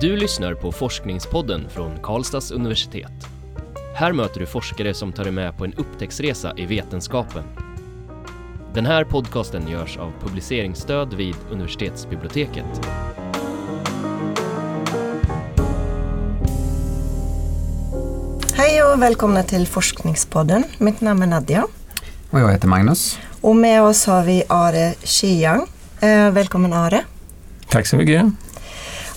Du lyssnar på Forskningspodden från Karlstads universitet. Här möter du forskare som tar dig med på en upptäcktsresa i vetenskapen. Den här podcasten görs av publiceringsstöd vid universitetsbiblioteket. Hej och välkomna till Forskningspodden. Mitt namn är Nadja. Och jag heter Magnus. Och med oss har vi Are Qiang. Eh, välkommen Are. Tack så mycket.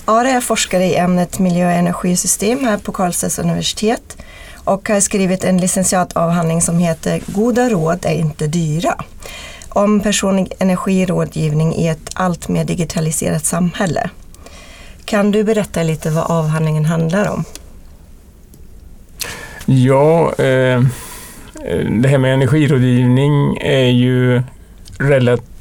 Ara är forskare i ämnet miljö och energisystem här på Karlstads universitet och har skrivit en licentiatavhandling som heter Goda råd är inte dyra om personlig energirådgivning i ett allt mer digitaliserat samhälle. Kan du berätta lite vad avhandlingen handlar om? Ja, eh, eh det här med energirådgivning är ju relativt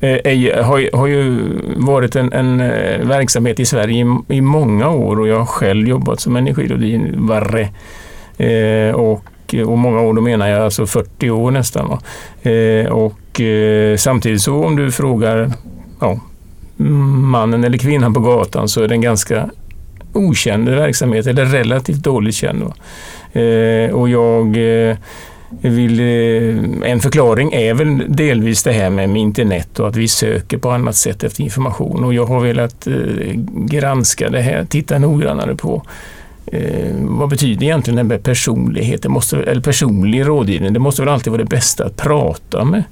Eh, är, har, har ju varit en, en eh, verksamhet i Sverige i, i, många år och jag har själv jobbat som energirådgivare. Eh, och, och många år, då menar jag alltså 40 år nästan. Eh, och eh, samtidigt så om du frågar ja, mannen eller kvinnan på gatan så är det en ganska okänd verksamhet eller relativt dåligt känd. Eh, och jag eh, vill, eh, en förklaring är väl delvis det här med internet och att vi söker på annat sätt efter information och jag har velat eh, granska det här, titta noggrannare på Eh, vad betyder egentligen det med personlighet, det måste, eller personlig rådgivning? Det måste väl alltid vara det bästa att prata med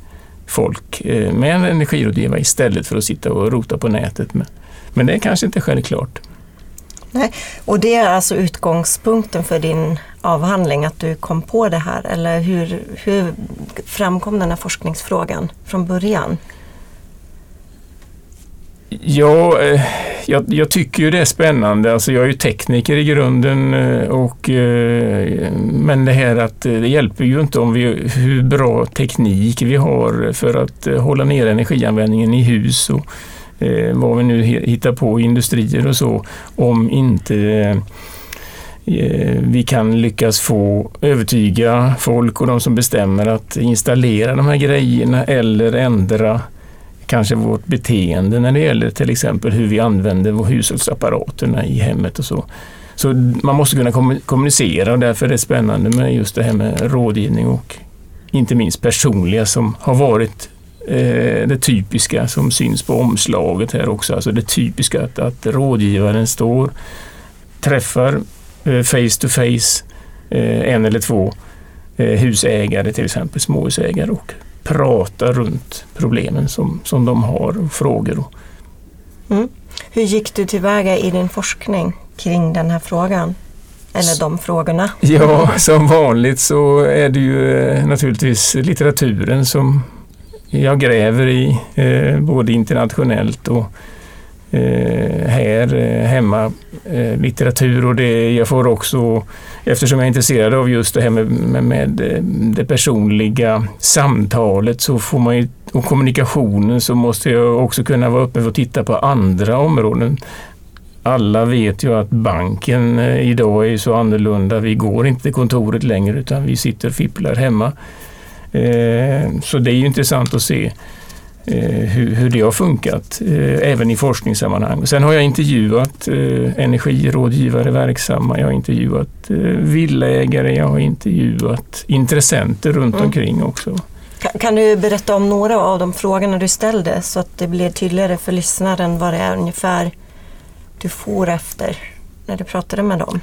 folk, eh, med en energirådgivare istället för att sitta och rota på nätet. Med. Men det är kanske inte självklart. Nej, och det är alltså utgångspunkten för din avhandling, att du kom på det här? Eller hur, hur framkom den här forskningsfrågan från början? Ja, eh, jag, jag, tycker ju det är spännande. Alltså jag är ju tekniker i grunden eh, och eh, men det här att det hjälper ju inte om vi, hur bra teknik vi har för att hålla ner energianvändningen i hus och vad vi nu hittar på i industrier och så om inte Eh, vi kan lyckas få övertyga folk och de som bestämmer att installera de här grejerna eller ändra kanske vårt beteende när det gäller till exempel hur vi använder hushållsapparaterna i hemmet och så. Så man måste kunna kommunicera och därför är det spännande med just det här med rådgivning och inte minst personliga som har varit eh, det typiska som syns på omslaget här också. Alltså det typiska att, att rådgivaren står, träffar face to face eh, en eller två eh, husägare till exempel, småhusägare och prata runt problemen som, som de har och frågor. Mm. Hur gick du tillväga i din forskning kring den här frågan? Eller de frågorna? Ja, som vanligt så är det ju eh, naturligtvis litteraturen som jag gräver i, eh, både internationellt och Eh, Eh, här eh, hemma eh, litteratur och det, jag får också, eftersom jag är intresserad av just det här med, med, med det personliga samtalet så får man ju, och kommunikationen så måste jag också kunna vara öppen för att titta på andra områden. Alla vet ju att banken idag är så annorlunda. Vi går inte till kontoret längre utan vi sitter och fipplar hemma. Så det är ju intressant att se hur, hur det har funkat, eh, även i forskningssammanhang. Sen har jag intervjuat eh, energirådgivare verksamma, jag har intervjuat villaägare, jag har intervjuat intressenter runt mm. omkring också. Kan, kan du berätta om några av de frågorna du ställde så att det blir tydligare för lyssnaren vad det är ungefär du får efter när du pratade med dem?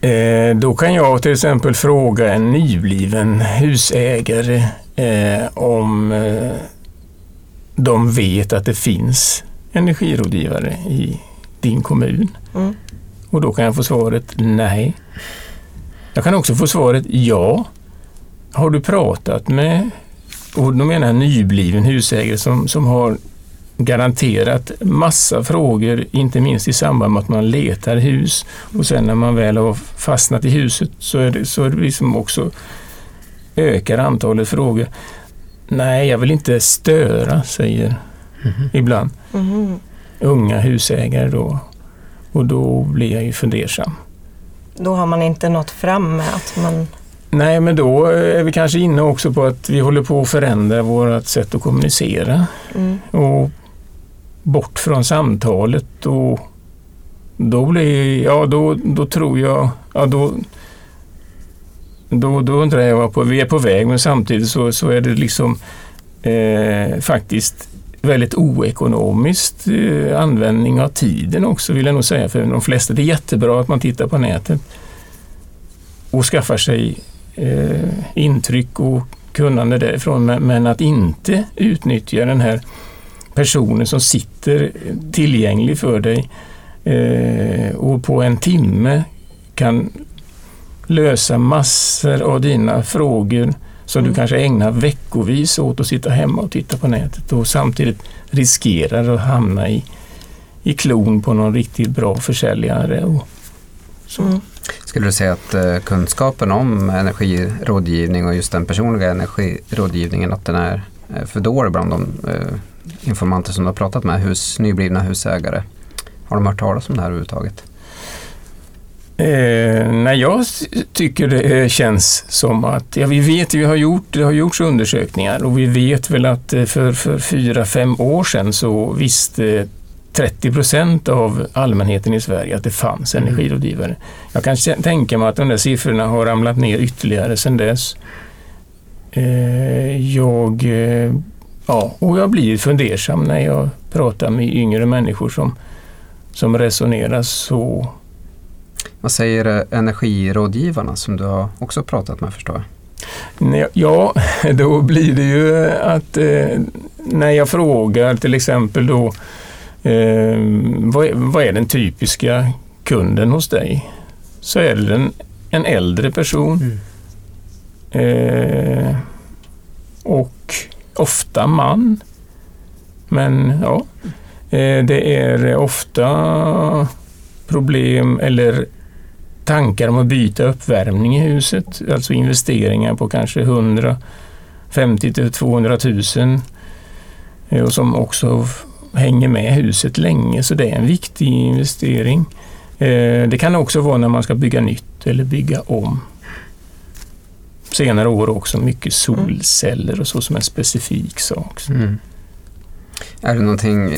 Eh, då kan jag till exempel fråga en nybliven husägare eh, om eh, de vet att det finns energirådgivare i din kommun. Mm. Och då kan jag få svaret nej. Jag kan också få svaret ja. Har du pratat med, och då menar jag nybliven husägare som, som har garanterat massa frågor, inte minst i samband med att man letar hus och sen när man väl har fastnat i huset så är det, så är det liksom också ökar antalet frågor. Nej, jag vill inte störa, säger mm. ibland mm. unga husägare då. Och då blir jag ju fundersam. Då har man inte nått fram med att man... Nej, men då är vi kanske inne också på att vi håller på att förändra vårt sätt att kommunicera. Mm. Och bort från samtalet och då blir, ja då, då tror jag, ja då, då, då undrar jag på, vi är på väg men samtidigt så, så är det liksom eh, faktiskt väldigt oekonomiskt eh, användning av tiden också vill jag nog säga för de flesta. Det är jättebra att man tittar på nätet och skaffar sig eh, intryck och kunnande därifrån men, men att inte utnyttja den här personen som sitter tillgänglig för dig eh, och på en timme kan lösa massor av dina frågor som mm. du kanske ägnar veckovis åt att sitta hemma och titta på nätet och samtidigt riskerar att hamna i, i klon på någon riktigt bra försäljare. Och så. Mm. Skulle du säga att uh, kunskapen om energirådgivning och just den personliga energirådgivningen att den är uh, för dålig bland de uh, informanter som du har pratat med, hus, nyblivna husägare? Har de hört talas om det här överhuvudtaget? Eh, nej, jag tycker det känns som att, ja vi vet, vi har gjort, det har gjorts undersökningar och vi vet väl att eh, för, för fyra, fem år sedan så visste 30 procent av allmänheten i Sverige att det fanns mm. energirådgivare. Jag kan tänka mig att de där siffrorna har ramlat ner ytterligare sedan dess. Eh, jag, eh, ja, och jag blir fundersam när jag pratar med yngre människor som, som resonerar så vad säger energirådgivarna som du har också pratat med förstår jag? Ja, då blir det ju att eh, när jag frågar till exempel då eh, vad, vad, är den typiska kunden hos dig? Så är det en, en äldre person mm. eh, och ofta man. Men ja, eh, det är ofta problem eller tankar om att byta uppvärmning i huset, alltså investeringar på kanske 150 till 200 000 eh, och som också hänger med huset länge, så det är en viktig investering. Eh, det kan också vara när man ska bygga nytt eller bygga om. Senare år också mycket solceller och så som en specifik sak. Mm. Är det någonting,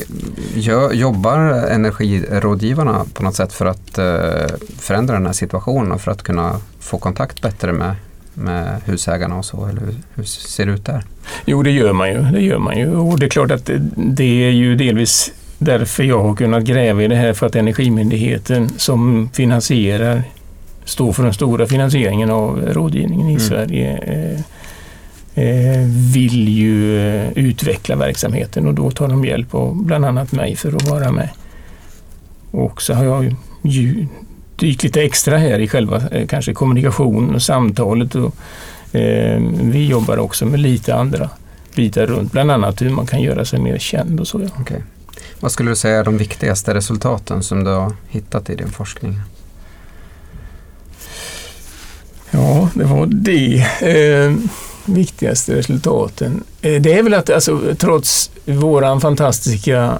jobbar energirådgivarna på något sätt för att eh, förändra den här situationen och för att kunna få kontakt bättre med, med husägarna och så? Eller hur, ser det ut där? Jo, det gör man ju. Det gör man ju. Och det är klart att det är ju delvis därför jag har kunnat gräva i det här för att Energimyndigheten som finansierar, står för den stora finansieringen av rådgivningen i mm. Sverige eh, vill ju eh, utveckla verksamheten och då tar de hjälp av bland annat mig för att vara med. Och så har jag ju dykt lite extra här i själva eh, kanske kommunikationen och samtalet. Och, eh, vi jobbar också med lite andra bitar runt, bland annat hur man kan göra sig mer känd och så. Ja. Okay. Vad skulle du säga är de viktigaste resultaten som du har hittat i din forskning? Ja, det var det. Eh, viktigaste resultaten? Eh, det är väl att alltså, trots våran fantastiska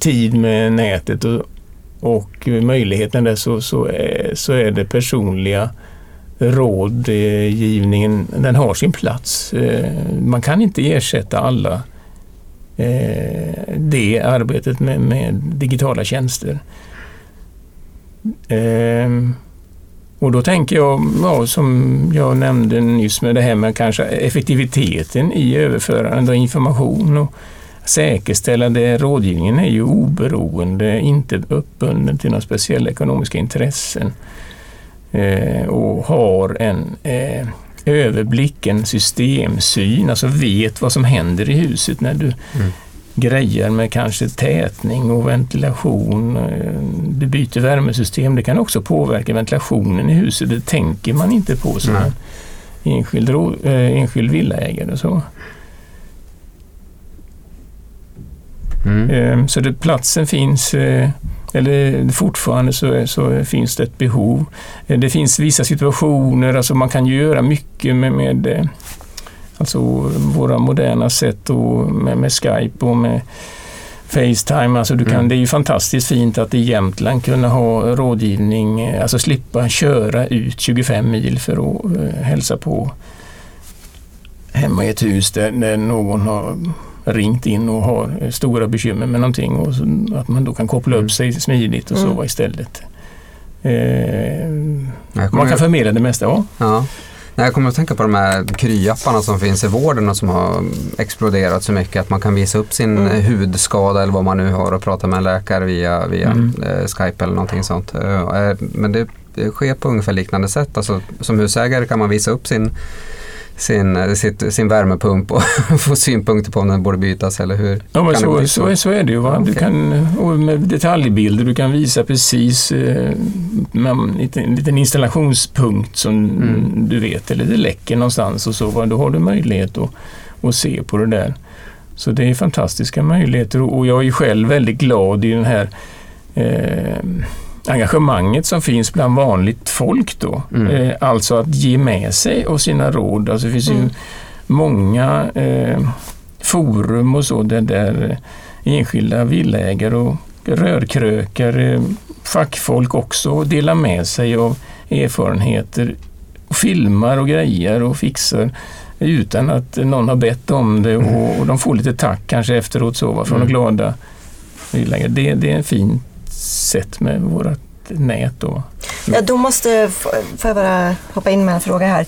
tid med nätet och, och möjligheten där så, så, är, så är det personliga rådgivningen, eh, den har sin plats. Man kan inte ersätta alla det arbetet med, med digitala tjänster. Och då tänker jag, ja, som jag nämnde nyss med det här med kanske effektiviteten i överförandet av information och säkerställa det. Rådgivningen är ju oberoende, inte uppbunden till några speciella ekonomiska intressen eh, och har en eh, överblick, en systemsyn, alltså vet vad som händer i huset när du mm grejer med kanske tätning och ventilation. Eh, du byter värmesystem. Det kan också påverka ventilationen i huset. Det tänker man inte på som en enskild, äh, enskild villaägare. Så. Mm. Eh, så det, platsen finns, eller fortfarande så, så, finns det ett behov. Det finns vissa situationer, alltså man kan göra mycket med, med Alltså våra moderna sätt och med, med Skype och med Facetime. Alltså du kan, mm. Det är ju fantastiskt fint att i Jämtland kunna ha rådgivning, alltså slippa köra ut 25 mil för att uh, hälsa på hemma i ett hus där, där någon har ringt in och har eh, stora bekymmer med någonting och så, att man då kan koppla upp sig smidigt och Mm. sova istället. Eh, man kan förmedla det mesta, ja. Ja. Nej, Jag kommer att tänka på de här kryapparna som finns i vården och som har exploderat så mycket att man kan visa upp sin Mm. hudskada eller vad man nu har och prata med en läkare via, via Mm. eh, Skype eller någonting sånt. Eh, Men det, det sker på ungefär liknande sätt. Alltså, som husägare kan man visa upp sin, sin, sitt, sin värmepump och få synpunkter på om den borde bytas eller hur. Ja, men så, så, så är det ju. Va? Du Okej. kan, med detaljbilder, du kan visa precis eh, en liten, en liten installationspunkt som Mm. du vet, eller det läcker någonstans och så. Va? Då har du möjlighet att, att se på det där. Så det är fantastiska möjligheter och och jag är ju själv väldigt glad i den här eh, engagemanget som finns bland vanligt folk då. Mm. Eh, alltså att ge med sig av sina råd. Alltså det finns ju Mm. många eh, forum och så där, där enskilda villägare och rörkrökare, fackfolk också delar med sig av erfarenheter och filmar och grejer och fixar utan att någon har bett om det och, och de får lite tack kanske efteråt så va, från de Mm. glada villägare. Det, det är fint sätt med vårt nät då. Ja, då måste, får jag bara hoppa in med en fråga här.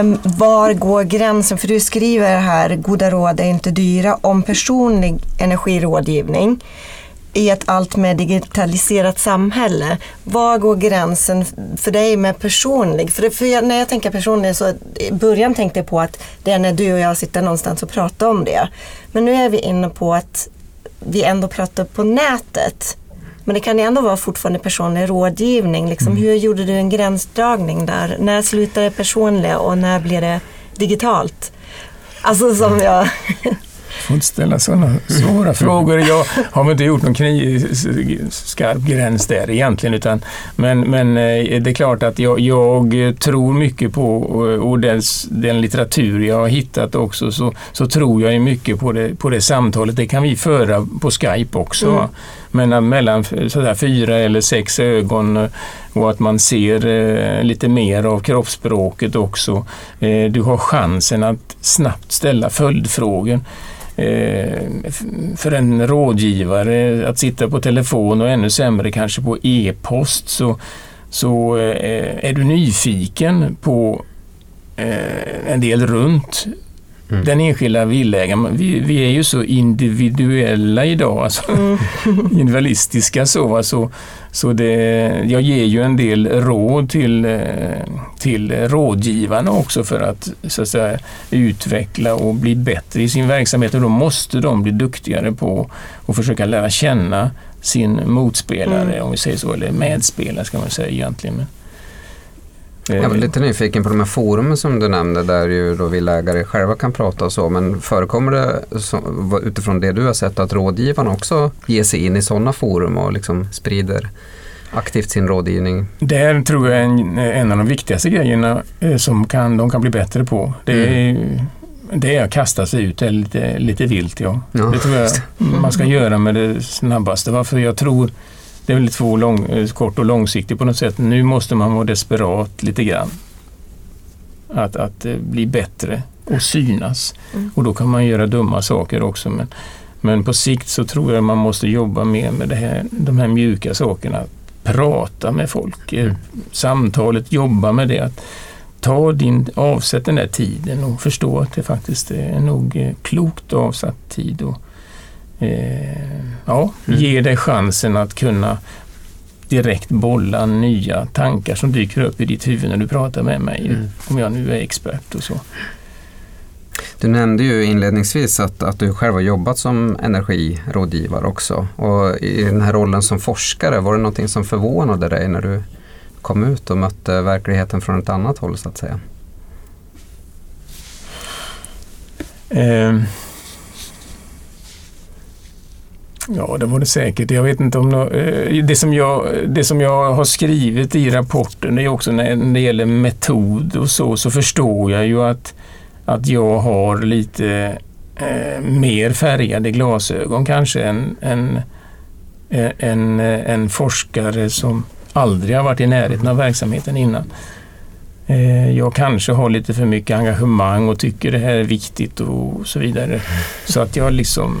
Um, var går gränsen? För du skriver här, goda råd är inte dyra, om personlig energirådgivning i ett allt mer digitaliserat samhälle. Var går gränsen för dig med personlig? För, det, för jag, när jag tänker personlig så i början tänkte jag på att det är när du och jag sitter någonstans och pratar om det. Men nu är vi inne på att vi ändå pratar på nätet. Men det kan ändå vara fortfarande personlig rådgivning. Liksom, Hur gjorde du en gränsdragning där? När slutar det personliga och när blir det digitalt? Alltså som jag... får inte ställa sådana svåra frågor. Jag har väl inte gjort någon kniv, skarp gräns där egentligen. Utan, men, men eh, det är klart att jag, jag tror mycket på, och- och den, den litteratur jag har hittat också, så, så tror jag mycket på det, på det samtalet. Det kan vi föra på Skype också. Mm. Men mellan sådär fyra eller sex ögon och att man ser eh, lite mer av kroppsspråket också. Eh, du har chansen att snabbt ställa följdfrågor. Eh, för en rådgivare att sitta på telefon och ännu sämre kanske på e-post så, så eh, är du nyfiken på eh, en del runt Mm. den enskilda villägaren. Vi, vi är ju så individuella idag, alltså Mm. individualistiska så. Alltså, så det, jag ger ju en del råd till, eh, till rådgivarna också för att, så att säga, utveckla och bli bättre i sin verksamhet och då måste de bli duktigare på att försöka lära känna sin motspelare, Mm. om vi säger så, eller medspelare ska man säga egentligen. Men, Jag var lite nyfiken på de här forumen som du nämnde där ju då villägare själva kan prata och så. Men förekommer det så, utifrån det du har sett att rådgivarna också ger sig in i sådana forum och liksom sprider aktivt sin rådgivning? Där tror jag är en, en av de viktigaste grejerna eh, som kan, de kan bli bättre på. Det är, det är att kasta sig ut det är lite, lite vilt. Ja. Ja, det tror jag man ska göra med det snabbaste. Varför jag tror det är väl två lång, eh, kort och långsiktigt på något sätt. Nu måste man vara desperat lite grann. Att, att eh, bli bättre och synas. Mm. Och då kan man göra dumma saker också. Men, men på sikt så tror jag man måste jobba mer med det här, de här mjuka sakerna. Prata med folk. eh, Mm. Samtalet, jobba med det. Att ta din, avsätt den där tiden och förstå att det faktiskt är nog klokt avsatt tid. Och, ja, Mm. ge dig chansen att kunna direkt bolla nya tankar som dyker upp i ditt huvud när du pratar med mig. Mm. Om jag nu är expert och så. Du nämnde ju inledningsvis att, att du själv har jobbat som energirådgivare också. Och i den här rollen som forskare, var det någonting som förvånade dig när du kom ut och mötte verkligheten från ett annat håll så att säga? Eh, ja, det var det säkert. Jag vet inte om nå- eh, det, som jag, det som jag har skrivit i rapporten, är också när, det gäller metod och så, så förstår jag ju att, att jag har lite eh, mer färgade glasögon kanske än, än, eh, en, eh, en forskare som aldrig har varit i närheten av verksamheten innan. Eh, jag kanske har lite för mycket engagemang och tycker det här är viktigt och så vidare. Så att jag liksom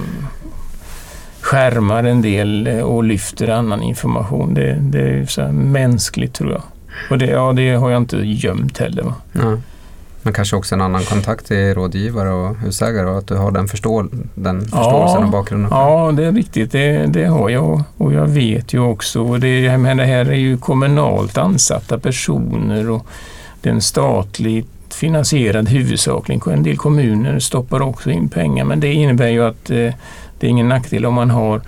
skärmar en del eh, och lyfter annan information. Det, det är så mänskligt tror jag. Och det, ja, det har jag inte gömt heller. Va? Ja. Men kanske också en annan kontakt till rådgivare och husägare och att du har den, förstå den förståelsen ja, och bakgrunden. Ja, det är riktigt. Det, det har jag och jag vet ju också. Och det, men det här är ju kommunalt ansatta personer och det är en statligt finansierad huvudsakligen. En del kommuner stoppar också in pengar men det innebär ju att eh, det är ingen nackdel om man har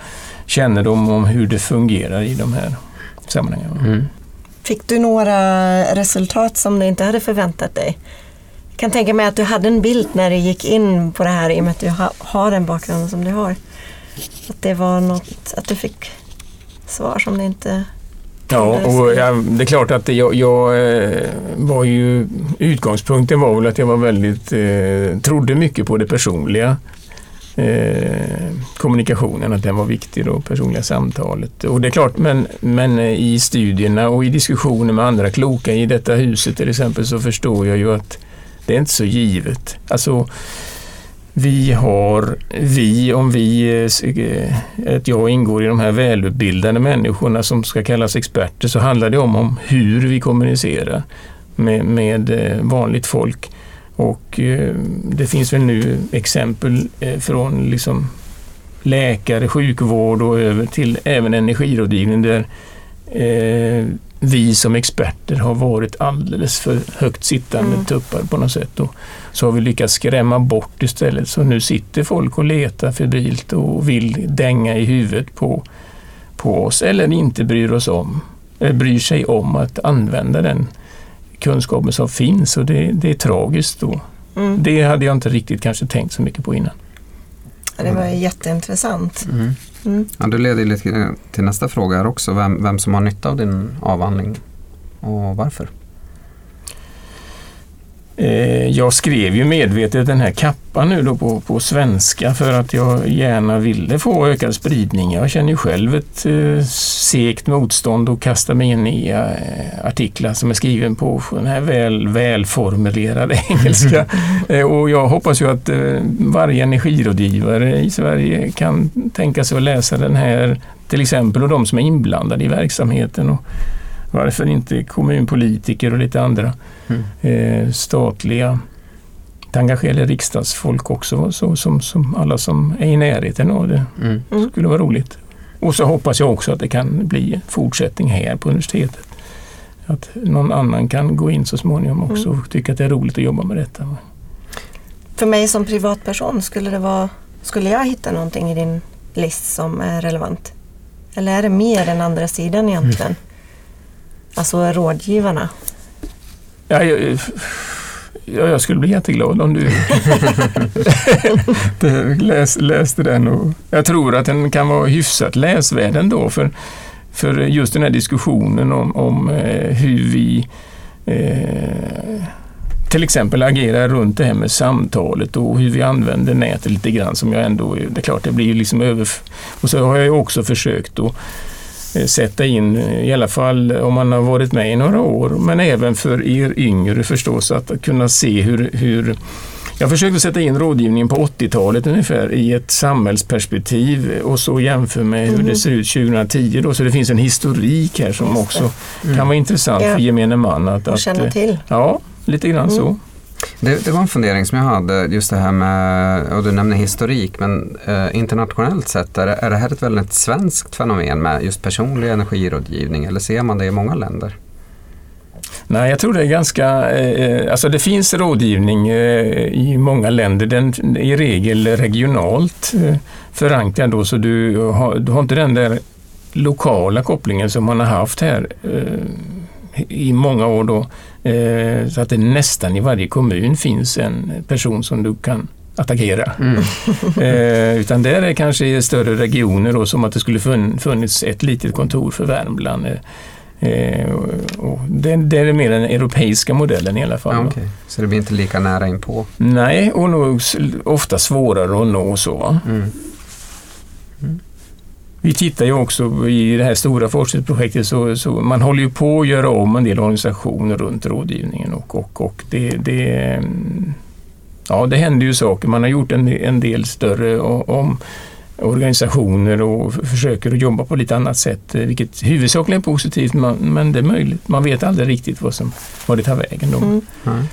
kännedom om hur det fungerar i de här sammanhangen. Mm. Fick du några resultat som du inte hade förväntat dig? Jag kan tänka mig att du hade en bild när du gick in på det här i och med att du har den bakgrunden som du har. Att det var något, att du fick svar som du inte Ja, och jag, det är klart att jag, jag, eh, var ju... Utgångspunkten var väl att jag var väldigt... Eh, trodde mycket på det personliga. Eh, kommunikationen, att den var viktig då, personliga samtalet. Och det är klart, men, men i studierna och i diskussioner med andra kloka i detta huset till exempel så förstår jag ju att det är inte så givet. Alltså, vi har, vi, om vi, eh, att jag ingår i de här välutbildade människorna som ska kallas experter, så handlar det om, om hur vi kommunicerar med, med eh, vanligt folk. Och eh, det finns väl nu exempel från liksom läkare, sjukvård och över till även energirådgivning där vi som experter har varit alldeles för högt sittande mm. tuppar på något sätt. Och så har vi lyckats skrämma bort istället. Så nu sitter folk och letar febrilt och vill dänga i huvudet på, på oss eller inte bryr, oss om, eller bryr sig om att använda den kunskapen som finns och det, det är tragiskt. Då. Mm. Det hade jag inte riktigt kanske tänkt så mycket på innan. Det var jätteintressant. Mm. Mm. Ja, du leder lite till nästa fråga här också. Vem, vem som har nytta av din avhandling och varför? Eh, jag skrev ju medvetet den här kappan nu då på, på svenska för att jag gärna ville få ökad spridning. Jag känner ju själv ett eh, segt motstånd och kasta mig in i eh, artiklar som är skriven på den här väl, välformulerade engelska. eh, och jag hoppas ju att eh, varje energirådgivare i Sverige kan tänka sig att läsa den här till exempel och de som är inblandade i verksamheten. Och, varför inte kommunpolitiker och lite andra mm. eh, statliga engagerade riksdagsfolk också, så, som, som alla som är i närheten av det. Mm. mm. skulle vara roligt. Och så hoppas jag också att det kan bli fortsättning här på universitetet. Att någon annan kan gå in så småningom också mm. och tycka att det är roligt att jobba med detta. För mig som privatperson, skulle, det vara, skulle jag hitta någonting i din list som är relevant? Eller är det mer den andra sidan egentligen? Mm. Alltså rådgivarna? Ja, jag, jag skulle bli jätteglad om du läs, läste den. Och jag tror att den kan vara hyfsat läsvärd ändå för, för just den här diskussionen om, om eh, hur vi eh, till exempel agerar runt det här med samtalet och hur vi använder nätet lite grann som jag ändå, det är klart det blir liksom över... Och så har jag också försökt att sätta in, i alla fall om man har varit med i några år, men även för er yngre förstås att kunna se hur, hur jag försökte sätta in rådgivningen på 80-talet ungefär i ett samhällsperspektiv och så jämför med hur det mm. ser ut 2010 då, så det finns en historik här som också mm. kan vara intressant ja. för gemene man. Att, att, känna till. Ja, lite grann mm. så. Det, det, var en fundering som jag hade, just det här med, och du nämner historik, men eh, internationellt sett, är, är det här ett väldigt svenskt fenomen med just personlig energirådgivning eller ser man det i många länder? Nej, jag tror det är ganska, eh, eh, alltså det finns rådgivning eh, i många länder, den är i regel regionalt eh, förankrad då, så du har, du har inte den där lokala kopplingen som man har haft här eh, i många år då. Eh, så att det nästan i varje kommun finns en person som du kan attackera. Mm. eh, utan där är det kanske större regioner då, som att det skulle funnits ett litet kontor för Värmland. Eh, och det, det, är mer den europeiska modellen i alla fall. Ja, okay. Så det blir inte lika nära inpå? Nej, och nog ofta svårare att nå så. Mm. Mm. vi tittar ju också i det här stora forskningsprojektet så, så man håller ju på att göra om en del organisationer runt rådgivningen och, och, och det, det, ja, det händer ju saker. Man har gjort en, en del större om organisationer och försöker att jobba på lite annat sätt, vilket huvudsakligen är positivt, men det är möjligt. Man vet aldrig riktigt vad, som, vad det tar vägen. Då. Mm.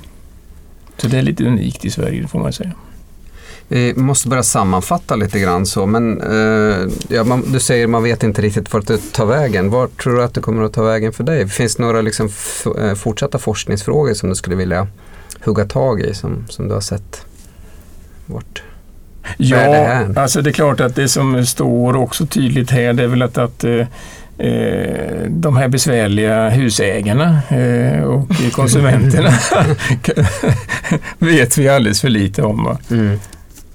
Så det är lite unikt i Sverige, får man säga. Vi måste börja sammanfatta lite grann så, men eh, ja, man, du säger man vet inte riktigt vart det tar vägen. Vart tror du att det kommer att ta vägen för dig? Finns det några liksom eh, fortsatta forskningsfrågor som du skulle vilja hugga tag i som, som du har sett? Vart? Ja, det alltså det är klart att det som står också tydligt här det är väl att, att eh, eh de här besvärliga husägarna och konsumenterna vet vi alldeles för lite om. Mm.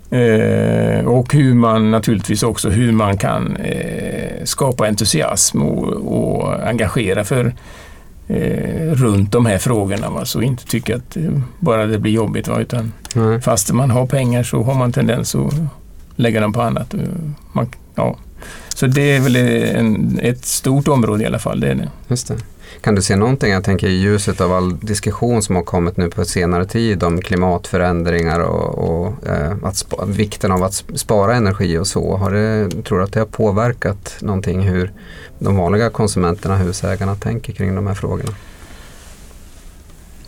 Eh, och hur man naturligtvis också hur man kan eh, skapa entusiasm och, och engagera för eh, runt de här frågorna. Va? Så inte tycka att eh, bara det blir jobbigt. Va? Utan mm. Fast man har pengar så har man tendens att lägga dem på annat. Man, ja. Så det är väl en, ett stort område i alla fall. Det är det. Just det. Kan du se någonting, jag tänker i ljuset av all diskussion som har kommit nu på senare tid om klimatförändringar och, och eh, att vikten av att spara energi och så. Har det, tror du att det har påverkat någonting hur de vanliga konsumenterna, husägarna, tänker kring de här frågorna?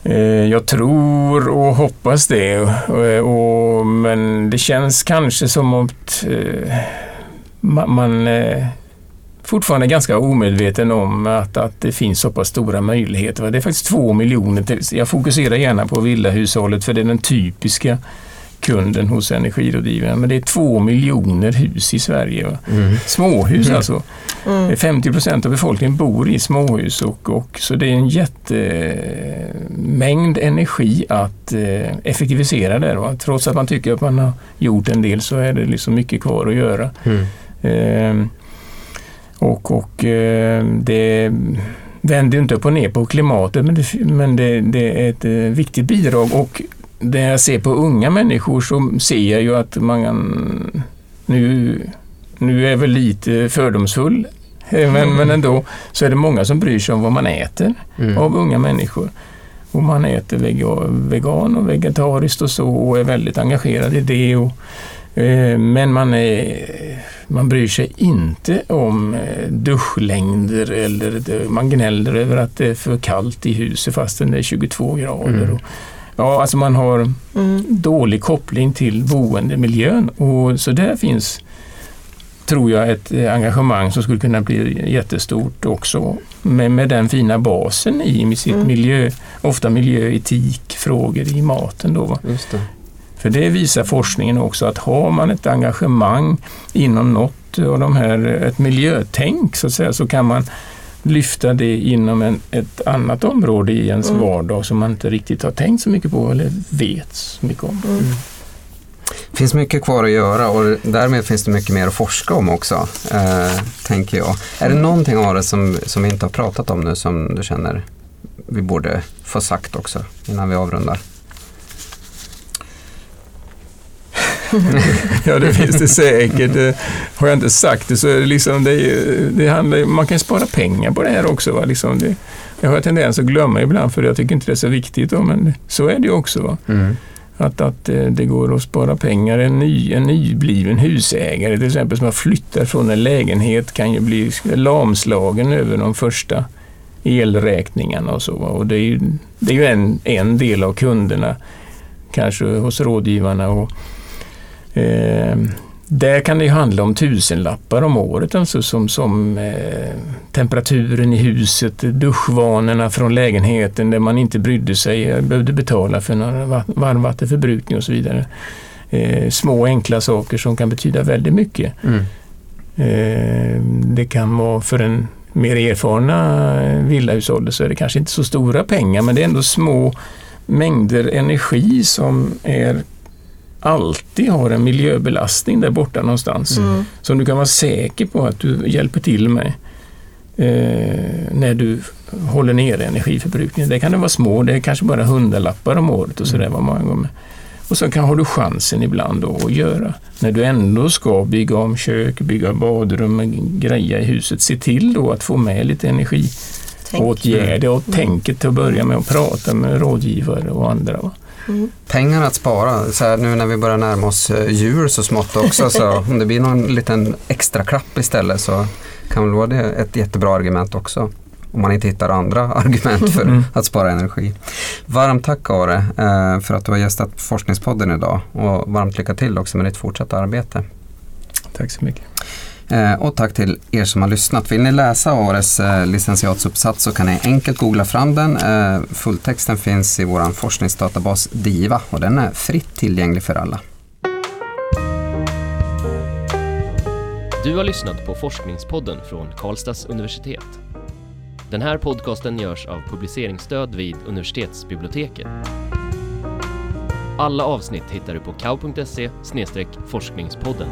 Eh, jag tror och hoppas det, och, och, men det känns kanske som att eh, man, man eh, fortfarande ganska omedveten om att, att det finns så pass stora möjligheter. Det är faktiskt två miljoner. Till, jag fokuserar gärna på villahushållet för det är den typiska kunden hos energirådgivaren. Men det är två miljoner hus i Sverige. Mm. Småhus mm. alltså. Mm. 50 procent av befolkningen bor i småhus och, och så det är en jättemängd energi att eh, effektivisera där. Va? Trots att man tycker att man har gjort en del så är det liksom mycket kvar att göra. Mm. Eh, och, och eh, det vänder inte upp och ner på klimatet men det, men det, det är ett eh, viktigt bidrag. Och när jag ser på unga människor så ser jag ju att man nu, nu är jag väl lite fördomsfull men, men ändå så är det många som bryr sig om vad man äter mm. av unga människor. Och man äter vegan och vegetariskt och så och är väldigt engagerad i det. Och, eh, men man är man bryr sig inte om eh, duschlängder eller man gnäller över att det är för kallt i huset fastän det är 22 grader. Mm. Ja, alltså man har mm. dålig koppling till boendemiljön och så där finns tror jag ett eh, engagemang som skulle kunna bli jättestort också med, med den fina basen i sitt mm. miljö, ofta miljöetikfrågor i maten. Då. För det visar forskningen också att har man ett engagemang inom något av de här, ett miljötänk så att säga, så kan man lyfta det inom en, ett annat område i ens mm. vardag som man inte riktigt har tänkt så mycket på eller vet så mycket om. Mm. Det finns mycket kvar att göra och därmed finns det mycket mer att forska om också, eh, tänker jag. Är det någonting av det som, som vi inte har pratat om nu som du känner vi borde få sagt också innan vi avrundar? ja, det finns det säkert. Det har jag inte sagt det så är det liksom, det, det handlar, man kan spara pengar på det här också. Va? Liksom det, jag har en tendens att glömma ibland för jag tycker inte det är så viktigt, då, men så är det ju också. Va? Mm. Att, att eh, det går att spara pengar. En, ny, en nybliven husägare till exempel som har flyttat från en lägenhet kan ju bli lamslagen över de första elräkningarna och så. Och det är ju, det är ju en, en del av kunderna, kanske hos rådgivarna. Och, Eh, där kan det handla om tusenlappar om året, alltså som, som eh, temperaturen i huset, duschvanorna från lägenheten där man inte brydde sig, behövde betala för någon varmvattenförbrukning och så vidare. Eh, små enkla saker som kan betyda väldigt mycket. Mm. Eh, det kan vara för en mer erfarna villahushåll så är det kanske inte så stora pengar men det är ändå små mängder energi som är alltid har en miljöbelastning där borta någonstans. Mm. Som du kan vara säker på att du hjälper till med eh, när du håller nere energiförbrukningen. Det kan det vara små, det är kanske bara hundralappar om året och sådär mm. många gånger. Och så kan, har du chansen ibland då att göra, när du ändå ska bygga om kök, bygga badrum, greja i huset, se till då att få med lite energiåtgärder och Mm. tänket till att börja med och prata med rådgivare och andra. Va? Mm. Pengar att spara, så här, nu när vi börjar närma oss eh, jul så smått också, så om det blir någon liten extra klapp istället så kan väl vara det ett jättebra argument också. Om man inte hittar andra argument för Mm. att spara energi. Varmt tack Are eh, för att du har gästat Forskningspodden idag och varmt lycka till också med ditt fortsatta arbete. Tack så mycket. Eh, och tack till er som har lyssnat. Vill ni läsa årets eh, licentiatsuppsats så kan ni enkelt googla fram den. Eh, fulltexten finns i vår forskningsdatabas DIVA och den är fritt tillgänglig för alla. Du har lyssnat på Forskningspodden från Karlstads universitet. Den här podcasten görs av publiceringsstöd vid universitetsbiblioteket. Alla avsnitt hittar du på kau.se forskningspodden.